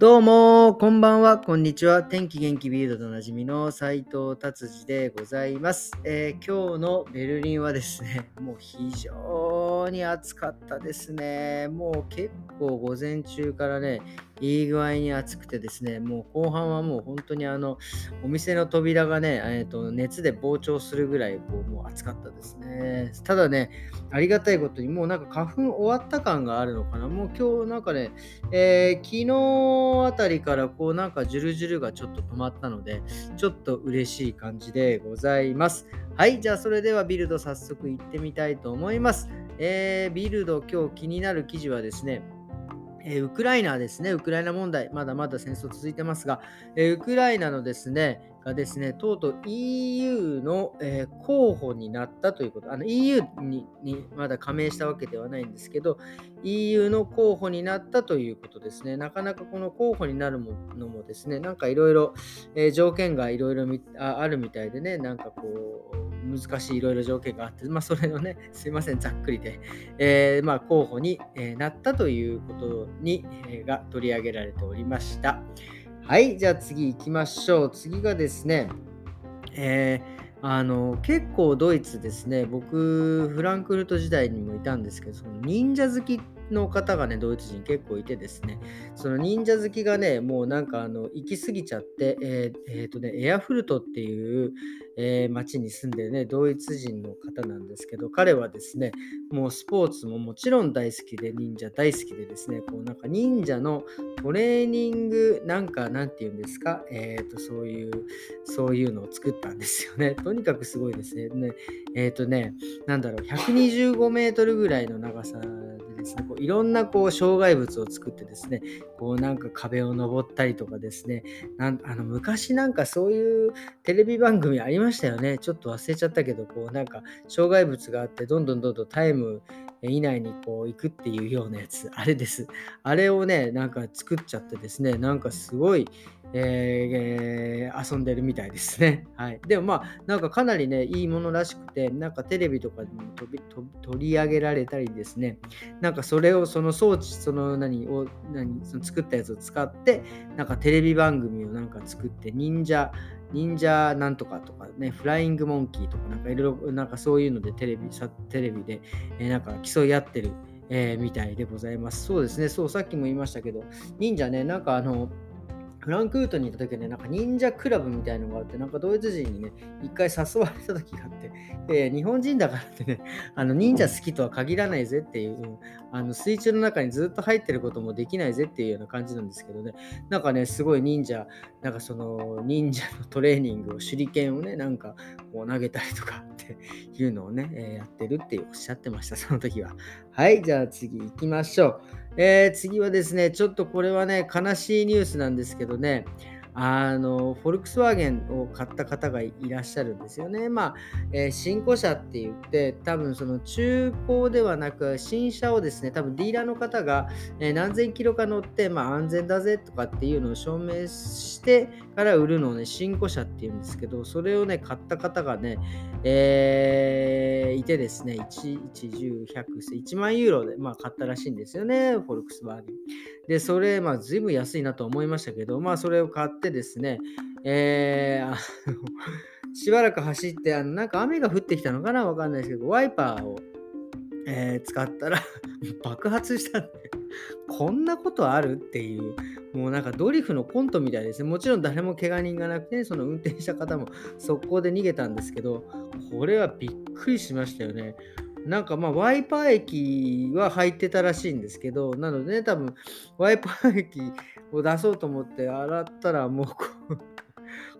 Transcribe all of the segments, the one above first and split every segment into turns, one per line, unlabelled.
どうも、こんばんは、こんにちは。天気元気ビルドとおなじみの斉藤達治でございます、えー、今日のベルリンはですね、もう非常に暑かったですね。もう結構午前中からね、いい具合に暑くてですね、もう後半はもう本当にあの、お店の扉がね、えーと、熱で膨張するぐらいこうもう暑かったですね。ただね、ありがたいことにもうなんか花粉終わった感があるのかな。もう今日なんかね、えー、昨日あたりからこうなんかジュルジュルがちょっと止まったので、ちょっと嬉しい感じでございます。はい、じゃあそれではビルド早速行ってみたいと思います。えー、ビルド今日気になる記事はですね、えウクライナですね、ウクライナ問題、まだまだ戦争続いてますが、えウクライナのですね、がですね、とうとう EU の、えー、候補になったということ、EU ににまだ加盟したわけではないんですけど、EU の候補になったということですね。なかなかこの候補になるのもですね、なんかいろいろ条件がいろいろあるみたいでね、なんかこう、難しいいろいろ条件があって、まあ、それのね、すいません、ざっくりで、えー、まあ、候補になったということに、えー、が取り上げられておりました。はい、じゃあ次行きましょう。次がですね、えー、あの結構ドイツですね、僕、フランクフルト時代にもいたんですけど、その忍者好きっの方がね、ドイツ人結構いてですね、その忍者好きがね、もうなんかあの行き過ぎちゃって、えーえー、とね、エアフルトっていう、えー、町に住んでるね、ドイツ人の方なんですけど、彼はですね、もうスポーツももちろん大好きで、忍者大好きでですね、こうなんか忍者のトレーニング、なんかなんて言うんですか、えっ、ー、と、そういう、そういうのを作ったんですよね。とにかくすごいですね。ねえっ、ー、とね、なんだろう、125メートルぐらいの長さですね、こういろんなこう障害物を作ってですね、こうなんか壁を登ったりとかですね、なんあの昔なんかそういうテレビ番組ありましたよね。ちょっと忘れちゃったけど、こうなんか障害物があって、どんどんどんどんタイム以内にこう行くっていうようなやつ、あれです。あれをね、なんか作っちゃってですね、なんかすごい、えー、遊んでるみたいですね。はい。でもまあ、なんかかなりね、いいものらしくて、なんかテレビとかに取り上げられたりですね、なんかそれを、その装置、その何を、何、その作ったやつを使って、なんかテレビ番組をなんか作って、忍者、忍者なんとかとかね、フライングモンキーとかなんかいろいろ、なんかそういうのでテレビ、テレビで、えー、なんか競い合ってる、えー、みたいでございます。そうですね、そう、さっきも言いましたけど、忍者ね、なんかあの、フランクフルトにいた時はね、なんか忍者クラブみたいのがあって、なんかドイツ人にね、一回誘われた時があって、えー、日本人だからってね、あの忍者好きとは限らないぜっていう、あの水中の中にずっと入ってることもできないぜっていうような感じなんですけどね、なんかね、すごい忍者、なんかその忍者のトレーニングを、手裏剣をね、なんかこう投げたりとかっていうのをね、えー、やってるっておっしゃってました、その時は。はい、じゃあ次行きましょう。えー、次はですね、ちょっとこれはね、悲しいニュースなんですけどね、あの、フォルクスワーゲンを買った方がいらっしゃるんですよね。まあ、えー、新古車って言って、多分その中古ではなく、新車をですね、多分ディーラーの方が、えー、何千キロか乗って、まあ安全だぜとかっていうのを証明してから売るのをね、新古車って言うんですけど、それをね、買った方がね、えー、いてですね、1、1、10、100、1万ユーロで、まあ、買ったらしいんですよね、フォルクスワーゲン。で、それ、まあ、ずいぶん安いなと思いましたけど、まあ、それを買ってですね、えー、あの しばらく走って、あのなんか雨が降ってきたのかなわかんないですけど、ワイパーを、えー、使ったら爆発したんでこんなことある？っていう、もうなんかドリフのコントみたいですね。もちろん誰も怪我人がなくて、その運転した方も速攻で逃げたんですけど、これはびっくりしましたよね。なんかまあワイパー液は入ってたらしいんですけど、なのでね、多分ワイパー液を出そうと思って洗ったらもう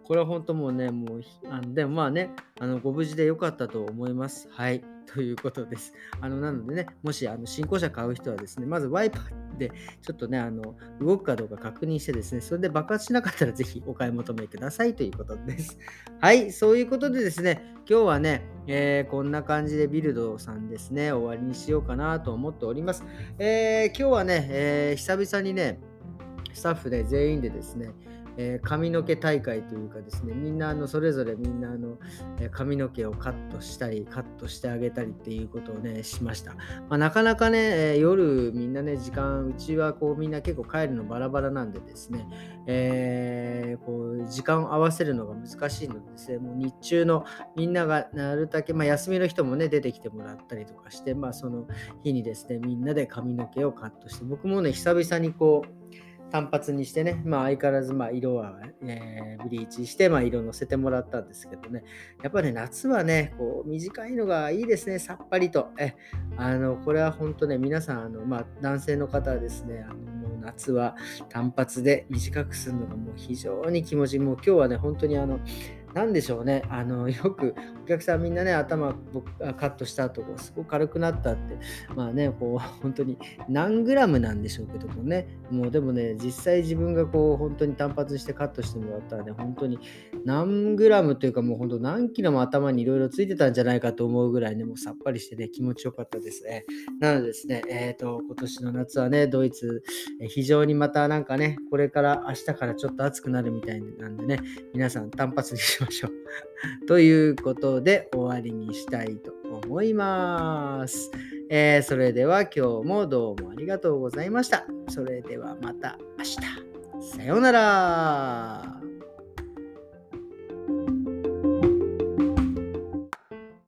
これは本当もうね、もう、あのでもまあね、あのご無事でよかったと思います。はい。ということです。あのなのでね、もしあの新興車買う人はですね、まずワイパーでちょっとね、あの動くかどうか確認してですね、それで爆発しなかったら ぜひお買い求めくださいということです。はい、そういうことでですね、今日はね、えー、こんな感じでビルドさんですね、終わりにしようかなと思っております。えー、今日はね、えー、久々にね、スタッフで全員でですね、えー、髪の毛大会というかですね、みんなあのそれぞれみんなあの、えー、髪の毛をカットしたり、カットしてあげたりっていうことをね、しました。まあ、なかなかね、え夜みんなね、時間、うちはこうみんな結構帰るのバラバラなんでですね、え、こう時間を合わせるのが難しいのでですね、もう日中のみんながなるだけ、まあ、休みの人もね、出てきてもらったりとかして、まあ、その日にですね、みんなで髪の毛をカットして、僕もね、久々にこう、単発にしてね、まあ相変わらずまあ色は、えー、ブリーチして、まあ色乗せてもらったんですけどね、やっぱね、夏はね、こう短いのがいいですね、さっぱりと。え、あの、これは本当ね、皆さん、あの、まあ男性の方はですね、あのもう夏は単発で短くするのがもう非常に気持ちいい。もう今日はね、本当にあの、何でしょうね、あのよくお客さんみんなね、頭僕カットした後こうすごく軽くなったって、まあね、こう 本当に何グラムなんでしょうけどもね、もうでもね、実際自分がこう本当に単発してカットしてもらったらね、本当に何グラムというかもう本当何キロも頭にいろいろついてたんじゃないかと思うぐらいね、もうさっぱりしてね、気持ちよかったですね。なのでですね、えっ、ー、と、今年の夏はね、ドイツ、非常にまたなんかね、これから明日からちょっと暑くなるみたいなんでね、皆さん単発にしましょう。ということことで終わりにしたいと思います。えー、それでは今日もどうもありがとうございました。それではまた明日。さようなら。